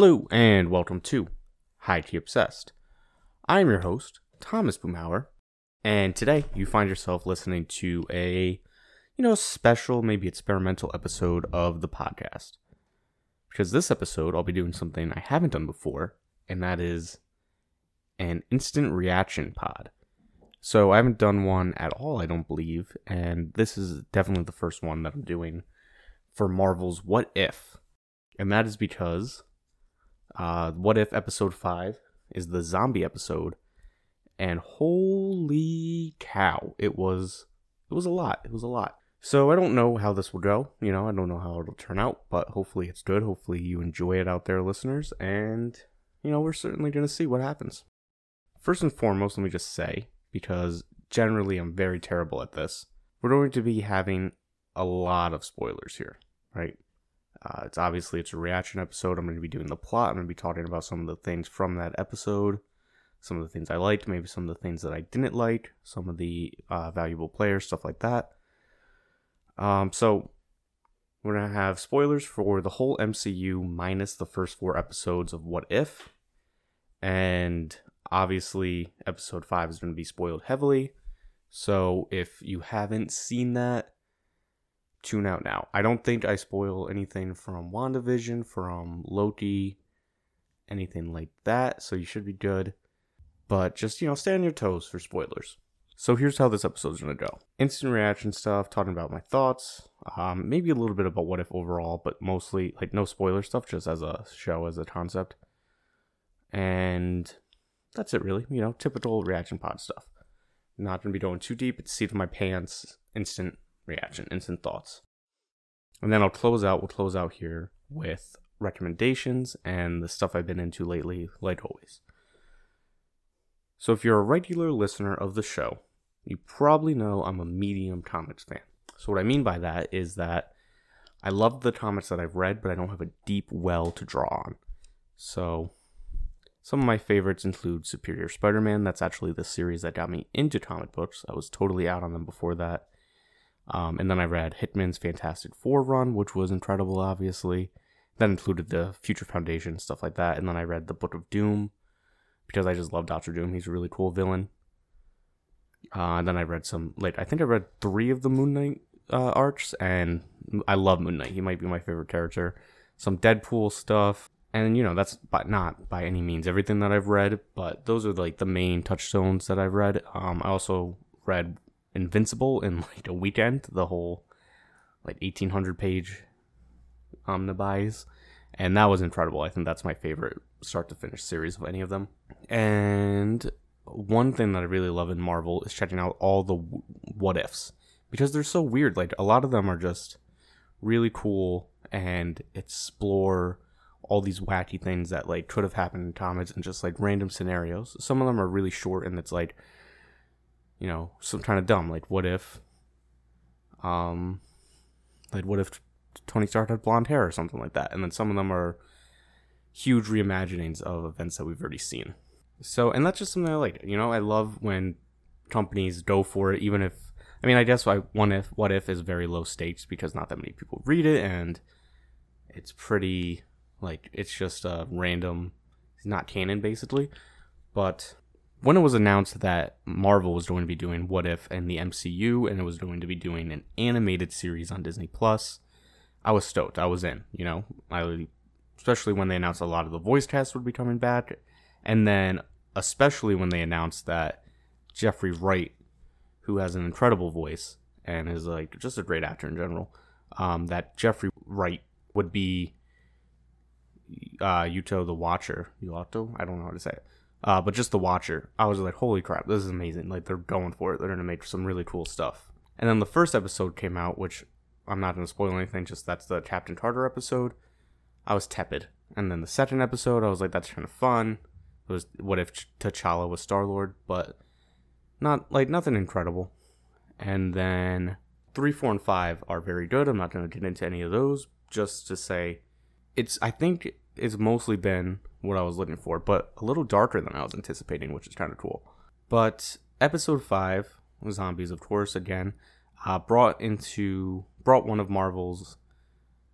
Hello and welcome to Highkey Obsessed. I am your host, Thomas Boomhauer, and today you find yourself listening to a, you know, special, maybe experimental episode of the podcast. Because this episode, I'll be doing something I haven't done before, and that is an instant reaction pod. So I haven't done one at all, I don't believe, and this is definitely the first one that I'm doing for Marvel's What If. And that is because uh, What If episode 5 is the zombie episode, and holy cow, it was it was a lot. It was a lot. So I don't know how this will go. You know, I don't know how it'll turn out, but hopefully it's good. Hopefully you enjoy it out there, listeners, and you know, we're certainly going to see what happens. First and foremost, let me just say because generally I'm very terrible at this. We're going to be having a lot of spoilers here, right? Uh, it's obviously it's a reaction episode. I'm going to be doing the plot. I'm going to be talking about some of the things from that episode, some of the things I liked, maybe some of the things that I didn't like, some of the uh, valuable players, stuff like that. Um, so we're going to have spoilers for the whole MCU minus the first four episodes of What If, and obviously episode 5 is going to be spoiled heavily so if you haven't seen that tune out now i don't think i spoil anything from wandavision from loki anything like that so you should be good but just you know stay on your toes for spoilers so here's how this episode's gonna go instant reaction stuff talking about my thoughts um, maybe a little bit about what if overall but mostly like no spoiler stuff just as a show as a concept and that's it really. You know, typical reaction pod stuff. Not gonna be going too deep. It's seat of my pants, instant reaction, instant thoughts. And then I'll close out, we'll close out here with recommendations and the stuff I've been into lately, like always. So if you're a regular listener of the show, you probably know I'm a medium comics fan. So what I mean by that is that I love the comics that I've read, but I don't have a deep well to draw on. So some of my favorites include Superior Spider Man. That's actually the series that got me into comic books. I was totally out on them before that. Um, and then I read Hickman's Fantastic Four run, which was incredible, obviously. That included the Future Foundation, stuff like that. And then I read the Book of Doom because I just love Doctor Doom. He's a really cool villain. Uh, and then I read some, like, I think I read three of the Moon Knight uh, arcs, and I love Moon Knight. He might be my favorite character. Some Deadpool stuff, and you know that's by, not by any means everything that I've read, but those are like the main touchstones that I've read. Um, I also read Invincible in like a weekend, the whole like eighteen hundred page omnibus, and that was incredible. I think that's my favorite start to finish series of any of them. And one thing that I really love in Marvel is checking out all the what ifs because they're so weird. Like a lot of them are just really cool and explore all these wacky things that like could have happened in comics and just like random scenarios. Some of them are really short and it's like, you know, some kind of dumb. Like, what if, um, like what if Tony Stark had blonde hair or something like that? And then some of them are huge reimaginings of events that we've already seen. So, and that's just something I like. You know, I love when companies go for it, even if I mean, I guess why one if what if is very low stakes because not that many people read it and it's pretty like it's just a random, it's not canon basically. But when it was announced that Marvel was going to be doing What If and the MCU and it was going to be doing an animated series on Disney Plus, I was stoked. I was in, you know. I especially when they announced a lot of the voice cast would be coming back and then especially when they announced that Jeffrey Wright who has an incredible voice and is like just a great actor in general, um, that Jeffrey Wright would be uh, Yuto the Watcher. Yuto? I don't know how to say it. Uh, but just the Watcher. I was like, holy crap, this is amazing. Like, they're going for it. They're going to make some really cool stuff. And then the first episode came out, which I'm not going to spoil anything, just that's the Captain Carter episode. I was tepid. And then the second episode, I was like, that's kind of fun. It was what if T'Challa was Star Lord, but not like nothing incredible. And then three, four, and five are very good. I'm not going to get into any of those, just to say it's I think it's mostly been what I was looking for, but a little darker than I was anticipating, which is kind of cool. But episode five, zombies, of course, again, uh, brought into brought one of Marvel's.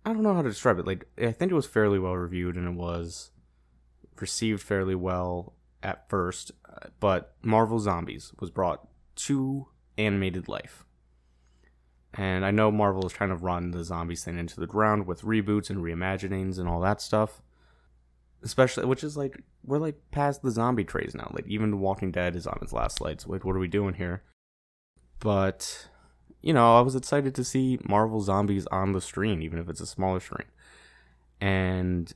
I don't know how to describe it. Like I think it was fairly well reviewed, and it was received fairly well at first, but Marvel Zombies was brought to animated life. And I know Marvel is trying to run the zombies thing into the ground with reboots and reimaginings and all that stuff. Especially, which is like, we're like past the zombie craze now. Like, even The Walking Dead is on its last legs. Like, what are we doing here? But, you know, I was excited to see Marvel Zombies on the screen, even if it's a smaller screen. And,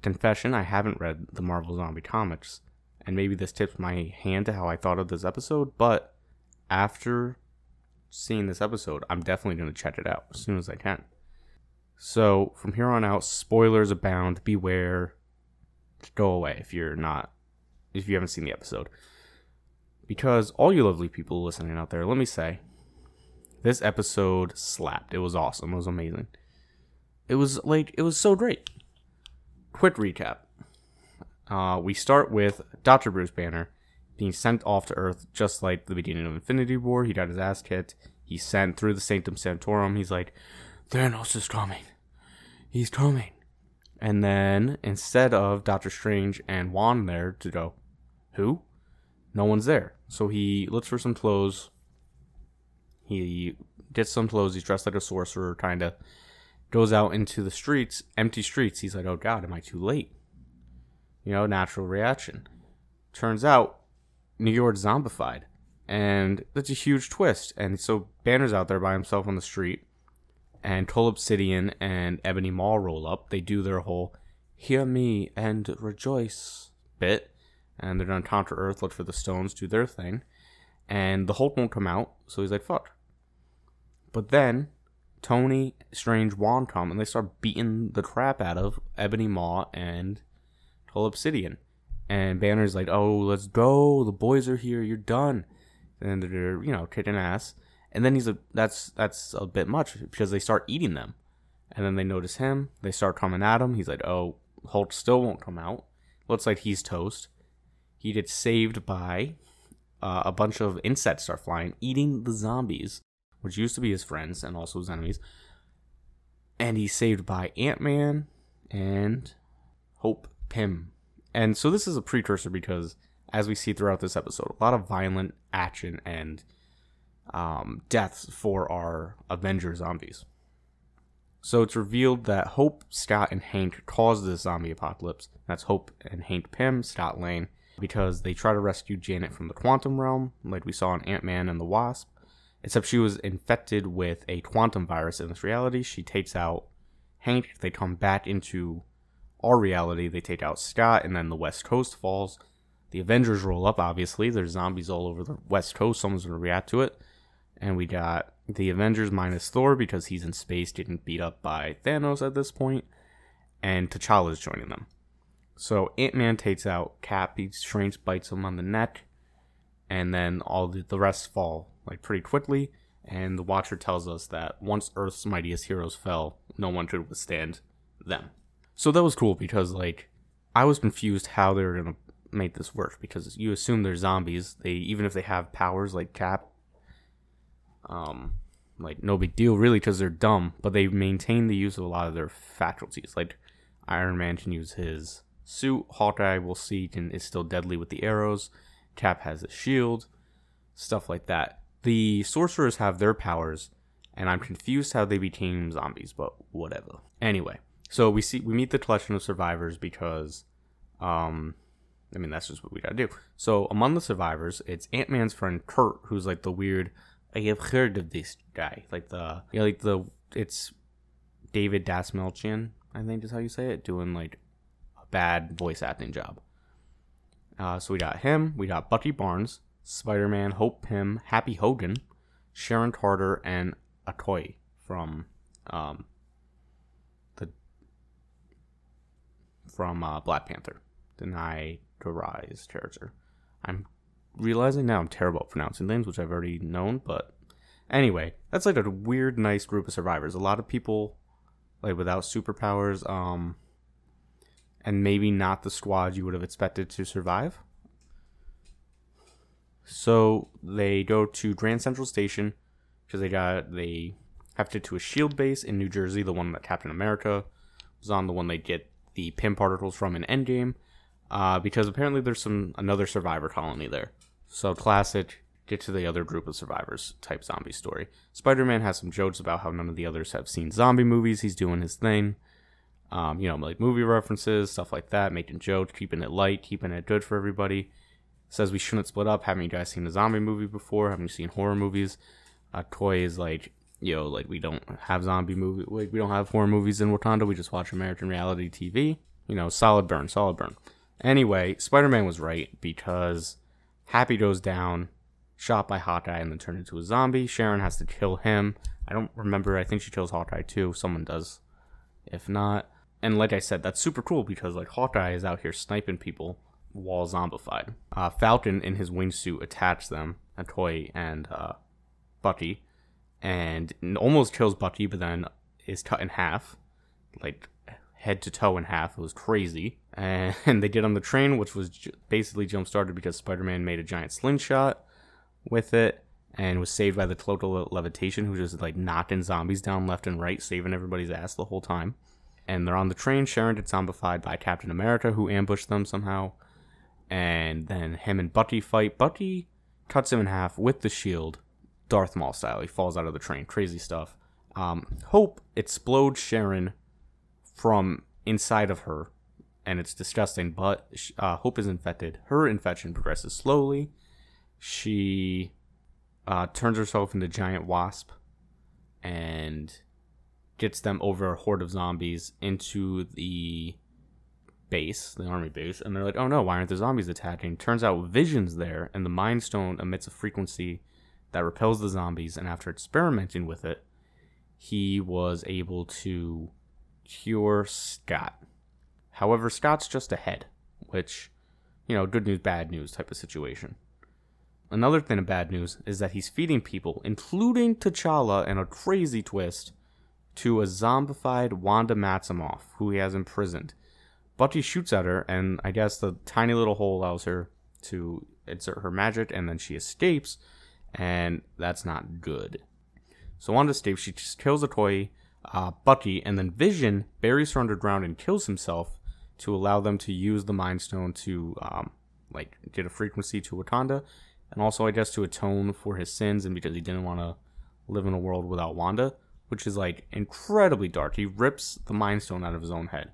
confession, I haven't read the Marvel Zombie comics. And maybe this tips my hand to how I thought of this episode, but after seeing this episode, I'm definitely going to check it out as soon as I can. So from here on out, spoilers abound. Beware. Go away if you're not, if you haven't seen the episode. Because all you lovely people listening out there, let me say, this episode slapped. It was awesome. It was amazing. It was like it was so great. Quick recap. Uh, we start with Dr. Bruce Banner being sent off to Earth just like the beginning of Infinity War. He got his ass kicked. He's sent through the Sanctum Sanctorum. He's like, Thanos is coming. He's coming. And then instead of Doctor Strange and Wanda there to go, who? No one's there. So he looks for some clothes. He gets some clothes. He's dressed like a sorcerer, kind of goes out into the streets, empty streets. He's like, oh God, am I too late? You know, natural reaction. Turns out New York zombified. And that's a huge twist. And so Banner's out there by himself on the street. And Cull Obsidian and Ebony Maw roll up. They do their whole hear me and rejoice bit. And they're gonna counter Earth, look for the stones, do their thing. And the Hulk won't come out, so he's like, fuck. But then Tony, Strange, Wand come and they start beating the crap out of Ebony Maw and Cull Obsidian. And Banner's like, "Oh, let's go! The boys are here. You're done." And they're you know kicking ass. And then he's a that's that's a bit much because they start eating them. And then they notice him. They start coming at him. He's like, "Oh, Hulk still won't come out. Looks like he's toast." He gets saved by uh, a bunch of insects start flying, eating the zombies, which used to be his friends and also his enemies. And he's saved by Ant Man and Hope Pym and so this is a precursor because, as we see throughout this episode, a lot of violent action and um, deaths for our Avenger zombies. So it's revealed that Hope, Scott, and Hank caused the zombie apocalypse. That's Hope and Hank Pym, Scott Lang, because they try to rescue Janet from the quantum realm, like we saw in Ant Man and the Wasp. Except she was infected with a quantum virus in this reality. She takes out Hank. They come back into our reality, they take out Scott, and then the West Coast falls. The Avengers roll up, obviously. There's zombies all over the West Coast. Someone's going to react to it. And we got the Avengers minus Thor because he's in space, getting beat up by Thanos at this point. And T'Challa's joining them. So Ant Man takes out Cap. He Strange bites him on the neck. And then all the, the rest fall like pretty quickly. And the Watcher tells us that once Earth's mightiest heroes fell, no one could withstand them. So that was cool because like I was confused how they were gonna make this work because you assume they're zombies. They even if they have powers like Cap, um, like no big deal really because they're dumb. But they maintain the use of a lot of their faculties. Like Iron Man can use his suit. Hawkeye we'll see can is still deadly with the arrows. Cap has a shield, stuff like that. The sorcerers have their powers, and I'm confused how they became zombies, but whatever. Anyway, so we see we meet the collection of survivors because, um, I mean that's just what we gotta do. So among the survivors, it's Ant Man's friend Kurt, who's like the weird. I have heard of this guy, like the you know, like the it's David Dastmalchian, I think is how you say it, doing like a bad voice acting job. Uh, so we got him, we got Bucky Barnes, Spider Man, Hope Pym, Happy Hogan, Sharon Carter, and Okoye from um, from uh, Black Panther, Danai Gurira's character. I'm realizing now I'm terrible at pronouncing names, which I've already known, but anyway, that's like a weird, nice group of survivors. A lot of people like without superpowers, um, and maybe not the squad you would have expected to survive. So they go to Grand Central Station because they got they have to to a shield base in New Jersey, the one that Captain America was on, the one they get the Pym particles from in Endgame. uh, because apparently there's some another survivor colony there. So classic get to the other group of survivors type zombie story. Spider Man has some jokes about how none of the others have seen zombie movies. He's doing his thing. Um, you know, like movie references, stuff like that, making jokes, keeping it light, keeping it good for everybody. Says we shouldn't split up. Haven't you guys seen a zombie movie before? Haven't you seen horror movies? Uh, Toy is like, know, like we don't have zombie movie, like we don't have horror movies in Wakanda. We just watch American reality TV. You know, solid burn, solid burn. Anyway, Spider Man was right because Happy goes down, shot by Hawkeye, and then turned into a zombie. Sharon has to kill him. I don't remember. I think she kills Hawkeye too. Someone does. If not, and like I said, that's super cool because like Hawkeye is out here sniping people while zombified. Uh, Falcon in his wingsuit attacks them, a Toy and uh, Bucky, and almost kills Bucky, but then is cut in half, like head to toe in half. It was crazy. And they get on the train, which was basically jump started because Spider Man made a giant slingshot with it and was saved by the total levitation, who just like knocking zombies down left and right, saving everybody's ass the whole time. And they're on the train. Sharon gets zombified by Captain America, who ambushed them somehow. And then him and Bucky fight. Bucky cuts him in half with the shield, Darth Maul style. He falls out of the train. Crazy stuff. Um, Hope explodes Sharon from inside of her, and it's disgusting. But uh, Hope is infected. Her infection progresses slowly. She uh, turns herself into giant wasp and gets them over a horde of zombies into the base, the army base, and they're like, "Oh no, why aren't the zombies attacking?" Turns out Vision's there, and the Mind Stone emits a frequency that repels the zombies. And after experimenting with it, he was able to cure Scott. However, Scott's just ahead, which, you know, good news, bad news type of situation. Another thing of bad news is that he's feeding people, including T'Challa in a crazy twist, to a zombified Wanda Maximoff, who he has imprisoned. Bucky shoots at her, and I guess the tiny little hole allows her to insert her magic, and then she escapes, and that's not good. So Wanda escapes, she kills a toy, uh, Bucky, and then Vision buries her underground and kills himself to allow them to use the Mind Stone to, um, like, get a frequency to Wakanda, and also, I guess, to atone for his sins and because he didn't want to live in a world without Wanda, which is, like, incredibly dark. He rips the Mind Stone out of his own head.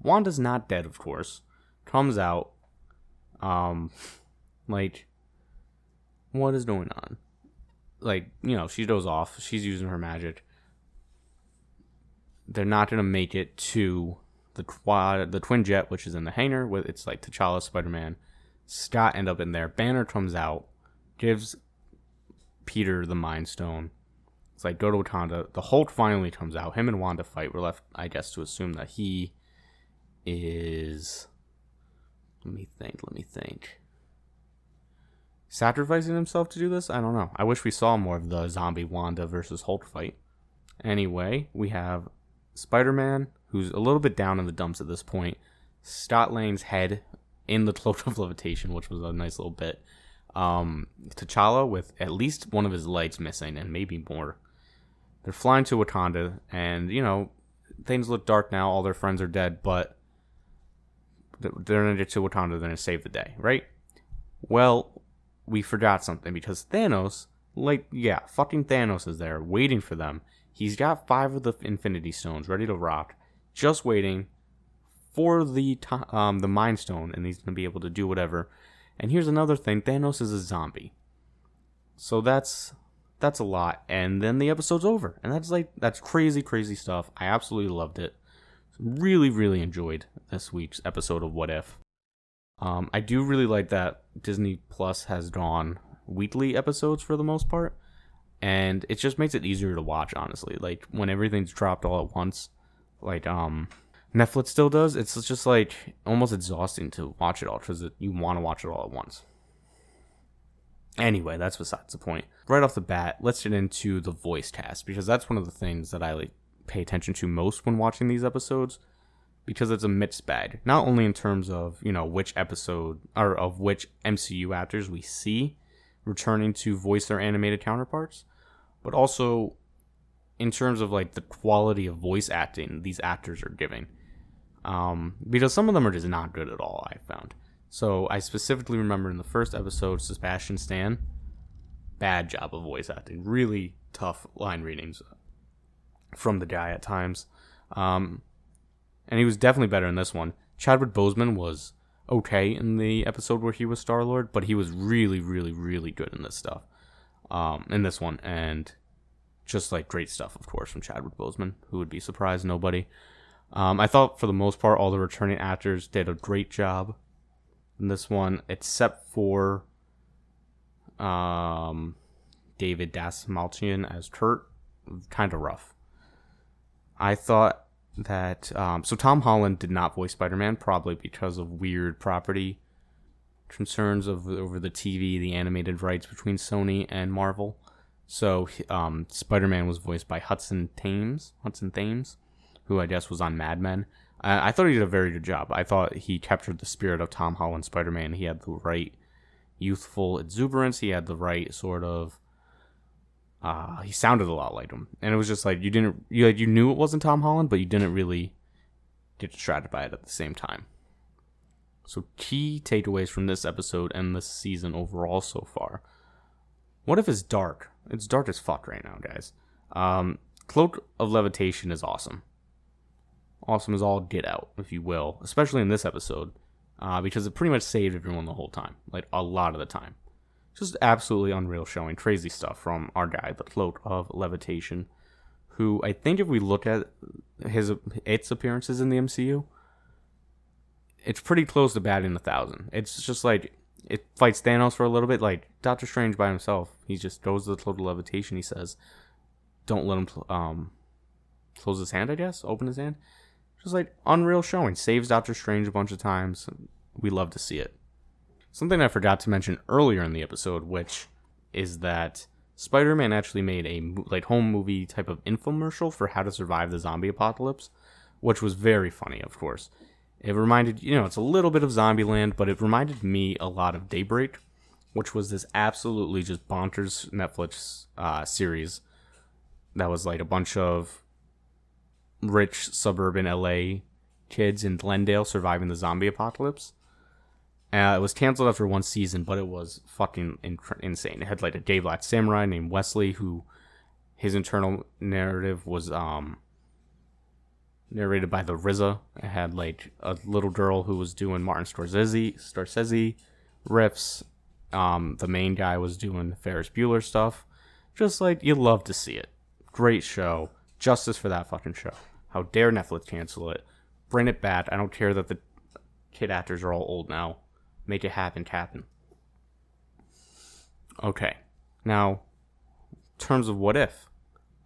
Wanda's not dead, of course. Comes out, um, like, what is going on? Like, you know, she goes off. She's using her magic they're not going to make it to the quad, the Quinjet, which is in the hangar with it's like T'Challa, Spider Man, Scott end up in there. Banner comes out, gives Peter the Mind Stone. It's like go to Wakanda. The Hulk finally comes out. Him and Wanda fight. We're left, I guess, to assume that he is. Let me think. Let me think. Sacrificing himself to do this? I don't know. I wish we saw more of the zombie Wanda versus Hulk fight. Anyway, we have Spider Man, who's a little bit down in the dumps at this point, Scott Lang's head in the cloak of levitation, which was a nice little bit. Um, T'Challa with at least one of his legs missing and maybe more. They're flying to Wakanda, and you know things look dark now. All their friends are dead, but they're gonna get to Wakanda. They're gonna save the day, right? Well, we forgot something because Thanos, like, yeah, fucking Thanos is there waiting for them He's got five of the Infinity Stones ready to rock, just waiting for the um, the Mind Stone, and he's gonna be able to do whatever. And here's another thing: Thanos is a zombie, so that's that's a lot. And then the episode's over, and that's like that's crazy, crazy stuff. I absolutely loved it. Really, really enjoyed this week's episode of What If. Um, I do really like that Disney Plus has gone weekly episodes for the most part and it just makes it easier to watch honestly. Like when everything's dropped all at once like um netflix still does it's just like almost exhausting to watch it all because you want to watch it all at once. Anyway that's besides the point. Right off the bat let's get into the voice cast because that's one of the things that i like pay attention to most when watching these episodes because it's a mixed bag. Not only in terms of you know which episode or of which mcu actors we see returning to voice their animated counterparts, but also in terms of like the quality of voice acting these actors are giving. um, because some of them are just not good at all. I found. So I specifically remember in the first episode, Sebastian Stan, bad job of voice acting, really tough line readings from the guy at times, um, and he was definitely better in this one. Chadwick Boseman was okay in the episode where he was Star Lord, but he was really, really, really good in this stuff, um, in this one, and just like great stuff, of course, from Chadwick Boseman. Who would be surprised? Nobody. Um, I thought for the most part, all the returning actors did a great job in this one, except for um, David Dastmalchian as Kurt. Kind of rough. I thought that um, so Tom Holland did not voice Spider Man probably because of weird property concerns of over the TV, the animated rights between Sony and Marvel. So um, Spider Man was voiced by Hudson Thames, Hudson Thames, who I guess was on Mad Men. I, I thought he did a very good job. I thought he captured the spirit of Tom Holland Spider Man. He had the right youthful exuberance. He had the right sort of uh, he sounded a lot like him, and it was just like you didn't you like you knew it wasn't Tom Holland, but you didn't really get distracted by it at the same time. So key takeaways from this episode and this season overall so far. What if it's dark? It's dark as fuck right now, guys. Um, Cloak of Levitation is awesome. Awesome as all get out, if you will, especially in this episode, uh, because it pretty much saved everyone the whole time, like a lot of the time. Just absolutely unreal showing. Crazy stuff from our guy, the Cloak of Levitation, who I think if we look at his its appearances in the MCU, it's pretty close to batting a thousand. It's just like it fights Thanos for a little bit, like Doctor Strange by himself. He just goes to the Cloak of Levitation. He says, "Don't let him um close his hand. I guess open his hand." Just like unreal showing. Saves Doctor Strange a bunch of times. We love to see it. Something I forgot to mention earlier in the episode, which is that Spider-Man actually made a like home movie type of infomercial for how to survive the zombie apocalypse, which was very funny, of course. It reminded you know it's a little bit of Zombieland, but it reminded me a lot of Daybreak, which was this absolutely just bonkers Netflix uh, series that was like a bunch of rich suburban LA kids in Glendale surviving the zombie apocalypse. Uh, it was canceled after one season, but it was fucking insane. It had like a gay black samurai named Wesley, who his internal narrative was um narrated by the RZA. It had like a little girl who was doing Martin Scorsese, Scorsese riffs. Um, the main guy was doing Ferris Bueller stuff. Just like you love to see it. Great show. Justice for that fucking show. How dare Netflix cancel it? Bring it back. I don't care that the kid actors are all old now. Make it happen, Captain. Okay. Now, terms of what if,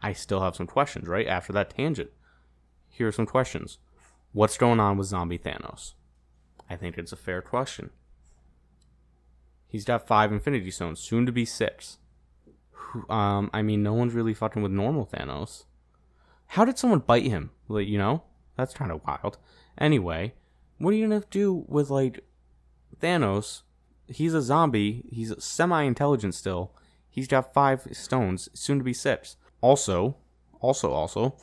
I still have some questions, right? After that tangent. Here are some questions. What's going on with zombie Thanos? I think it's a fair question. He's got five Infinity Stones, soon to be six. Um, I mean, no one's really fucking with normal Thanos. How did someone bite him? Like, you know, that's kind of wild. Anyway, what are you gonna do with like Thanos, he's a zombie. He's semi intelligent still. He's got five stones, soon to be six. Also, also, also,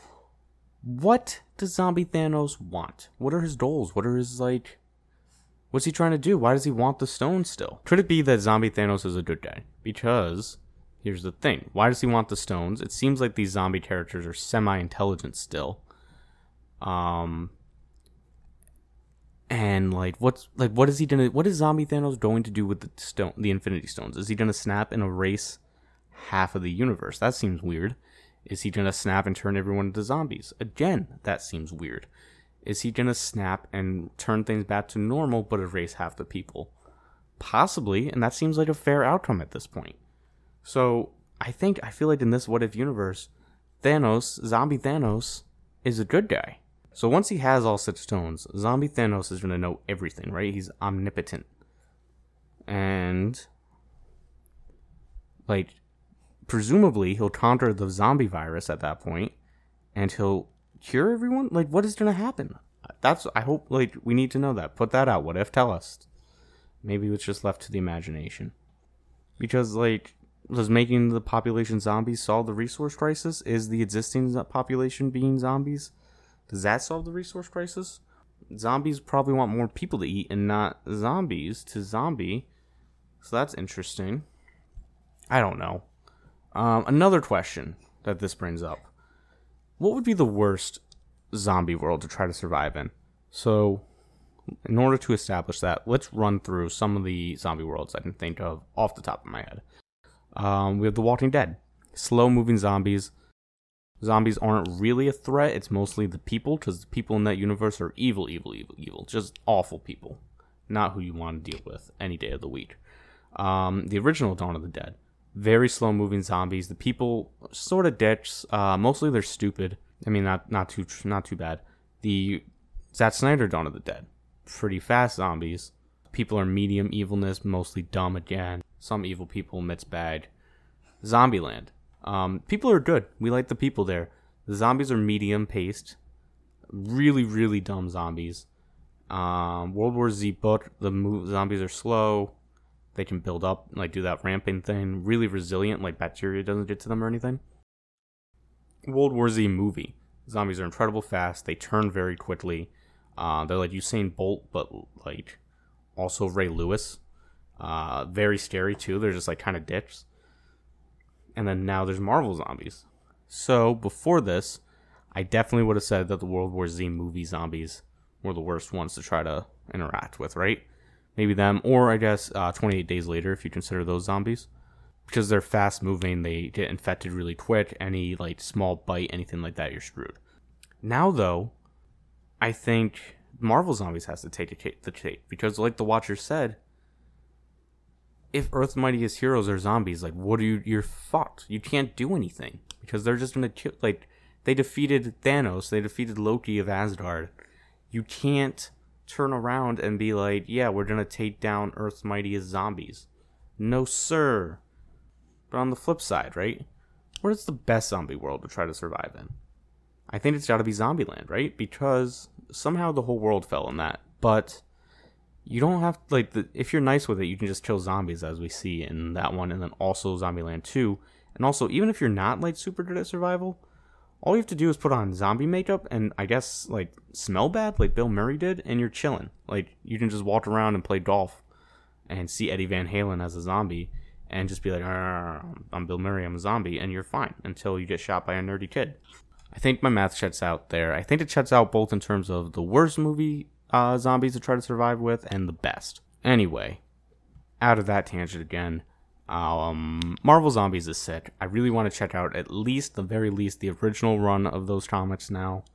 what does zombie Thanos want? What are his goals? What are his, like, what's he trying to do? Why does he want the stones still? Could it be that zombie Thanos is a good guy? Because, here's the thing why does he want the stones? It seems like these zombie characters are semi intelligent still. Um, and like what's like what is he gonna what is zombie thanos going to do with the stone the infinity stones? Is he gonna snap and erase half of the universe? That seems weird. Is he gonna snap and turn everyone into zombies? Again that seems weird. Is he gonna snap and turn things back to normal but erase half the people? Possibly and that seems like a fair outcome at this point. So i think i feel like in this what if universe thanos zombie thanos is a good guy so once he has all six stones, Zombie Thanos is going to know everything, right? He's omnipotent. And like presumably he'll counter the zombie virus at that point and he'll cure everyone? Like what is going to happen? That's I hope like we need to know that. Put that out. What if tell us? Maybe it's just left to the imagination. Because like does making the population zombies solve the resource crisis? Is the existing population being zombies? Does that solve the resource crisis? zombies probably want more people to eat and not zombies to zombie. So that's interesting. I don't know. Um, another question that this brings up What would be the worst zombie world to try to survive in? So, in order to establish that, let's run through some of the zombie worlds I can think of off the top of my head. Um, we have The Walking Dead, slow moving zombies. Zombies aren't really a threat, it's mostly the people, because the people in that universe are evil, evil, evil, evil. Just awful people. Not who you want to deal with any day of the week. Um, the original Dawn of the Dead, very slow moving zombies. The people sort of ditch. Uh, mostly they're stupid. I mean, not not too not too bad. The Zack Snyder Dawn of the Dead, pretty fast zombies. People are medium evilness, mostly dumb again. Some evil people, mixed bag. Zombieland. Um, people are good. We like the people there. The zombies are medium paced. Really, really dumb zombies. Um, World War Z book. The zombies are slow. They can build up, like do that ramping thing. Really resilient, like bacteria doesn't get to them or anything. World War Z movie. Zombies are incredible fast. They turn very quickly. Uh, they're like Usain Bolt, but like also Ray Lewis. Uh, very scary too. They're just like kind of dips. And then now there's Marvel zombies. So before this, I definitely would have said that the World War Z movie zombies were the worst ones to try to interact with, right? Maybe them, or I guess uh, 28 days later if you consider those zombies. Because they're fast moving, they get infected really quick. Any like small bite, anything like that, you're screwed. Now though, I think Marvel Zombies has to take the tape because, like the Watcher said, if Earth's mightiest heroes are zombies, like what are you? You're fucked. You can't do anything because they're just gonna kill. Like they defeated Thanos, they defeated Loki of Asgard. You can't turn around and be like, "Yeah, we're gonna take down Earth's mightiest zombies." No, sir. But on the flip side, right? What is the best zombie world to try to survive in? I think it's got to be Zombieland, right? Because somehow the whole world fell in that. But you don't have like the, if you're nice with it, you can just kill zombies as we see in that one, and then also Zombieland Two. And also, even if you're not like super good at survival, all you have to do is put on zombie makeup and I guess like smell bad, like Bill Murray did, and you're chilling. Like you can just walk around and play golf and see Eddie Van Halen as a zombie and just be like, I'm Bill Murray, I'm a zombie, and you're fine until you get shot by a nerdy kid. I think my math checks out there. I think it checks out both in terms of the worst movie uh, zombies to try to survive with and the best. Anyway, out of that tangent again. Um, Marvel Zombies is sick. I really want to check out at least, the very least, the original run of those comics now.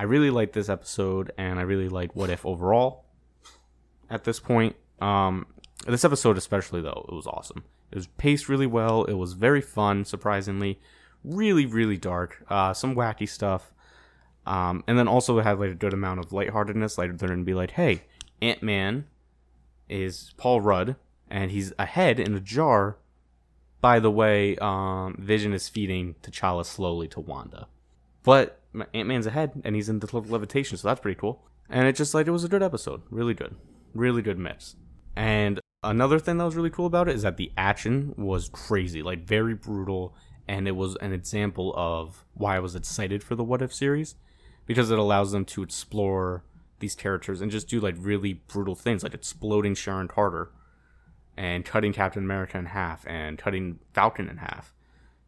I really like this episode, and I really like What If overall. At this point, um, this episode especially though, it was awesome. It was paced really well. It was very fun, surprisingly. Really, really dark. Uh, some wacky stuff. Um, and then also had like a good amount of lightheartedness. Like they're gonna be like, "Hey, Ant Man is Paul Rudd, and he's a head in a jar." By the way, um, Vision is feeding T'Challa slowly to Wanda, but Ant Man's a head, and he's in the levitation, so that's pretty cool. And it just like it was a good episode, really good, really good mix. And Another thing that was really cool about it is that the action was crazy, like very brutal, and it was an example of why I was excited for the What If series because it allows them to explore these characters and just do like really brutal things, like exploding Sharon Carter and cutting Captain America in half and cutting Falcon in half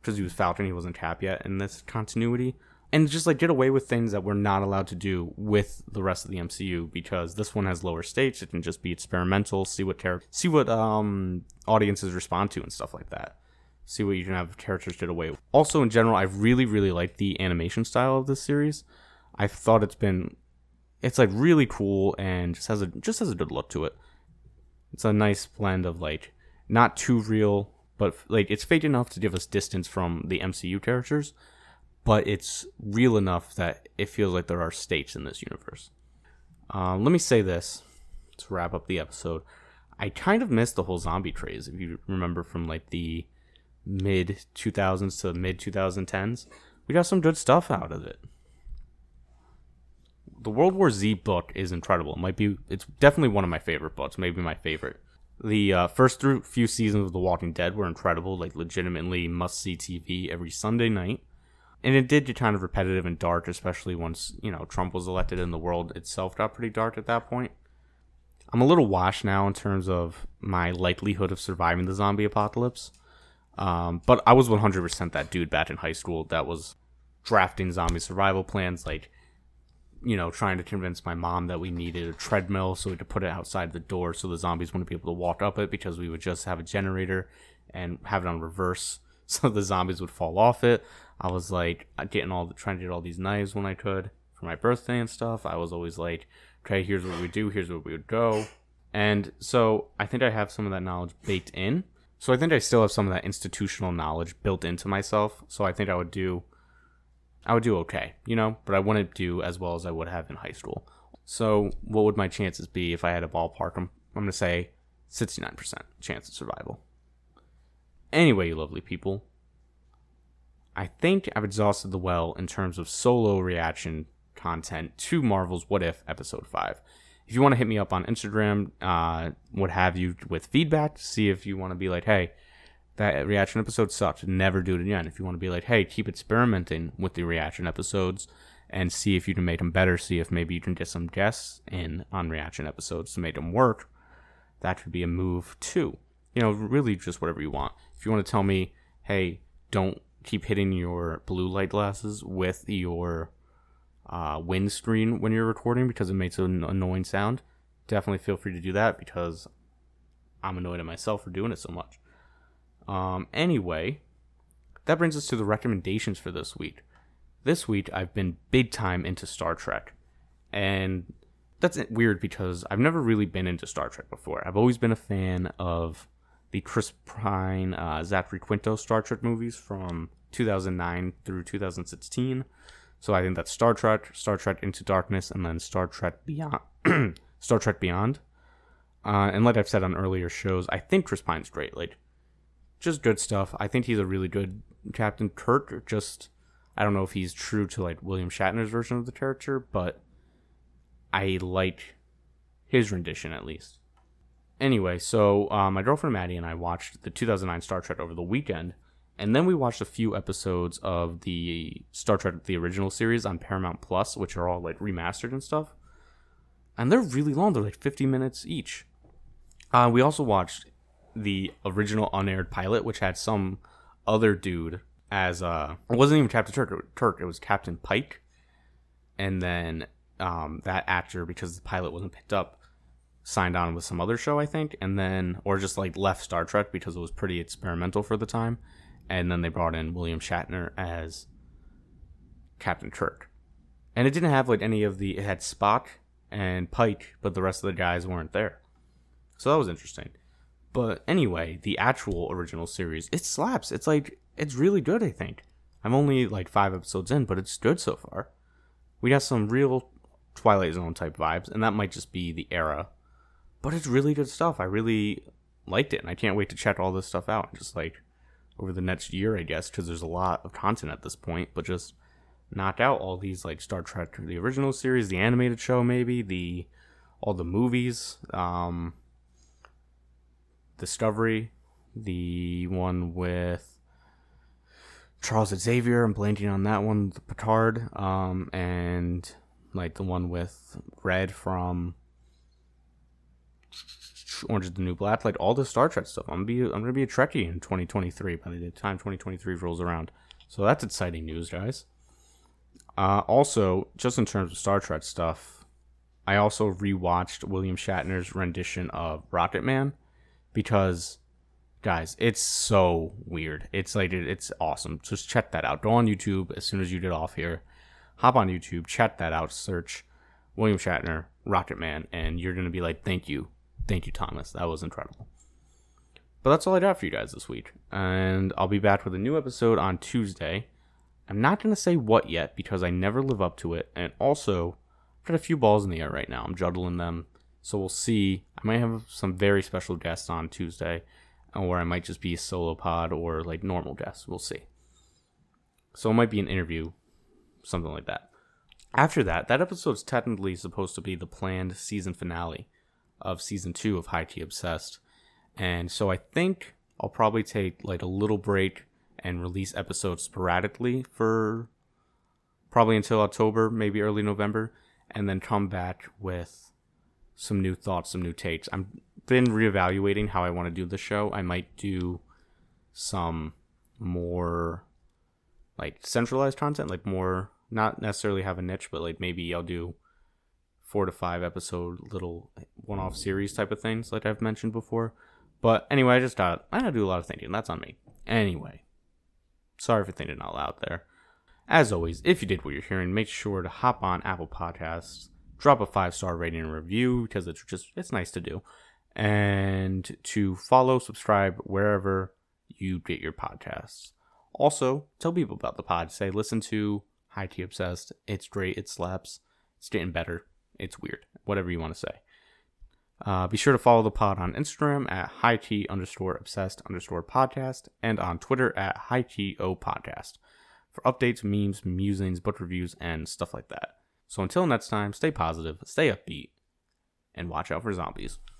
because he was Falcon, he wasn't Cap yet in this continuity and just like get away with things that we're not allowed to do with the rest of the MCU because this one has lower stakes. It can just be experimental, see what ter- see what um audiences respond to and stuff like that. See what you can have characters get away with. Also, in general, I really really like the animation style of this series. I thought it's been it's like really cool and just has a just has a good look to it. It's a nice blend of like not too real, but like it's fake enough to give us distance from the MCU characters but it's real enough that it feels like there are states in this universe. Uh, let me say this to wrap up the episode. I kind of missed the whole zombie craze, if you remember from like the mid 2000s to mid 2010s. We got some good stuff out of it. The World War Z book is incredible. It might be, it's definitely one of my favorite books, maybe my favorite. The uh, first few seasons of The Walking Dead were incredible, like legitimately must see TV every Sunday night. and it did get kind of repetitive and dark, especially once you know Trump was elected and the world itself got pretty dark at that point. I'm a little washed now in terms of my likelihood of surviving the zombie apocalypse. Um, but I was 100% that dude back in high school that was drafting zombie survival plans, like, you know, trying to convince my mom that we needed a treadmill so we could put it outside the door so the zombies wouldn't be able to walk up it because we would just have a generator and have it on reverse so the zombies would fall off it. I was like uh, getting all the, trying to get all these knives when I could for my birthday and stuff. I was always like, okay, here's what we do, here's where we would go. And so I think I have some of that knowledge baked in. So I think I still have some of that institutional knowledge built into myself. So I think I would do I would do okay, you know, but I wouldn't do as well as I would have in high school. So what would my chances be if I had a ballpark? I'm, I'm going to say 69% chance of survival. Anyway, you lovely people, I think I've exhausted the well in terms of solo reaction content to Marvel's What If Episode 5. If you want to hit me up on Instagram, uh, what have you, with feedback, see if you want to be like, hey, that reaction episode sucked, never do it again. If you want to be like, hey, keep experimenting with the reaction episodes and see if you can make them better, see if maybe you can get some guests in on reaction episodes to make them work, that could be a move too. You know, really just whatever you want. If you want to tell me, hey, don't keep hitting your blue light glasses with your uh, windscreen when you're recording because it makes an annoying sound, definitely feel free to do that because I'm annoyed at myself for doing it so much. Um, anyway, that brings us to the recommendations for this week. This week, I've been big time into Star Trek. And that's weird because I've never really been into Star Trek before. I've always been a fan of the Chris Pine, uh, Zachary Quinto Star Trek movies from 2009 through 2016. So I think that's Star Trek, Star Trek Into Darkness, and then Star Trek Beyond. Star Trek Beyond. Uh, and like I've said on earlier shows, I think Chris Pine's great. Like, just good stuff. I think he's a really good Captain Kirk. Just, I don't know if he's true to like William Shatner's version of the character, but I like his rendition at least. Anyway, so uh, my girlfriend Maddie and I watched the 2009 Star Trek over the weekend and then we watched a few episodes of the Star Trek the original series on Paramount Plus, which are all like remastered and stuff. And they're really long; they're like 50 minutes each. Uh, we also watched the original unaired pilot, which had some other dude as uh, it wasn't even Captain Turk. Turk, it was Captain Pike, and then um, that actor, because the pilot wasn't picked up, signed on with some other show, I think, and then or just like left Star Trek because it was pretty experimental for the time and then they brought in William Shatner as Captain Kirk. And it didn't have like any of the it had Spock and Pike, but the rest of the guys weren't there. So that was interesting. But anyway, the actual original series, it slaps. It's like it's really good, I think. I'm only like 5 episodes in, but it's good so far. We got some real Twilight Zone type vibes, and that might just be the era. But it's really good stuff. I really liked it, and I can't wait to check all this stuff out. Just like over the next year, I guess, because there's a lot of content at this point. But just knock out all these like Star Trek, the original series, the animated show, maybe the all the movies, um, Discovery, the one with Charles Xavier. I'm blanking on that one, the Picard, um, and like the one with Red from Orange is the New Black, like all the Star Trek stuff. I'm gonna be I'm gonna be a Trekkie in 2023 by the time 2023 rolls around. So that's exciting news, guys. Uh, also, just in terms of Star Trek stuff, I also rewatched William Shatner's rendition of Rocket Man because, guys, it's so weird. It's like it's awesome. Just check that out. Go on YouTube as soon as you get off here. Hop on YouTube, check that out. Search William Shatner Rocket Man, and you're gonna be like, "Thank you, Thank you, Thomas. That was incredible. But that's all I got for you guys this week. And I'll be back with a new episode on Tuesday. I'm not to say what yet because I never live up to it. And also, I've got a few balls in the air right now. I'm juggling them. So we'll see. I might have some very special guests on Tuesday, or I might just be solo pod or like normal guests. We'll see. So it might be an interview, something like that. After that, that episode's technically supposed to be the planned season finale of season two of Highkey Obsessed. And so I think I'll probably take like a little break and release episodes sporadically for probably until October, maybe early November, and then come back with some new thoughts, some new takes. I've been reevaluating how I want to do the show. I might do some more like centralized content, like more not necessarily have a niche, but like maybe I'll do four to five episode little one off series type of things, like I've mentioned before. But anyway, I just got I gotta do a lot of thinking. That's on me. Anyway, sorry for thinking out loud there. As always, if you did what you're hearing, make sure to hop on Apple Podcasts, drop a five star rating and review because it's just it's nice to do, and to follow, subscribe wherever you get your podcasts. Also, tell people about the pod. Say, listen to Highkey Obsessed. It's great. It slaps. It's getting better. It's weird. Whatever you want to say. Uh, be sure to follow the pod on Instagram at highkey underscore obsessed underscore podcast and on Twitter at highkey o podcast for updates, memes, musings, book reviews, and stuff like that. So until next time, stay positive, stay upbeat, and watch out for zombies.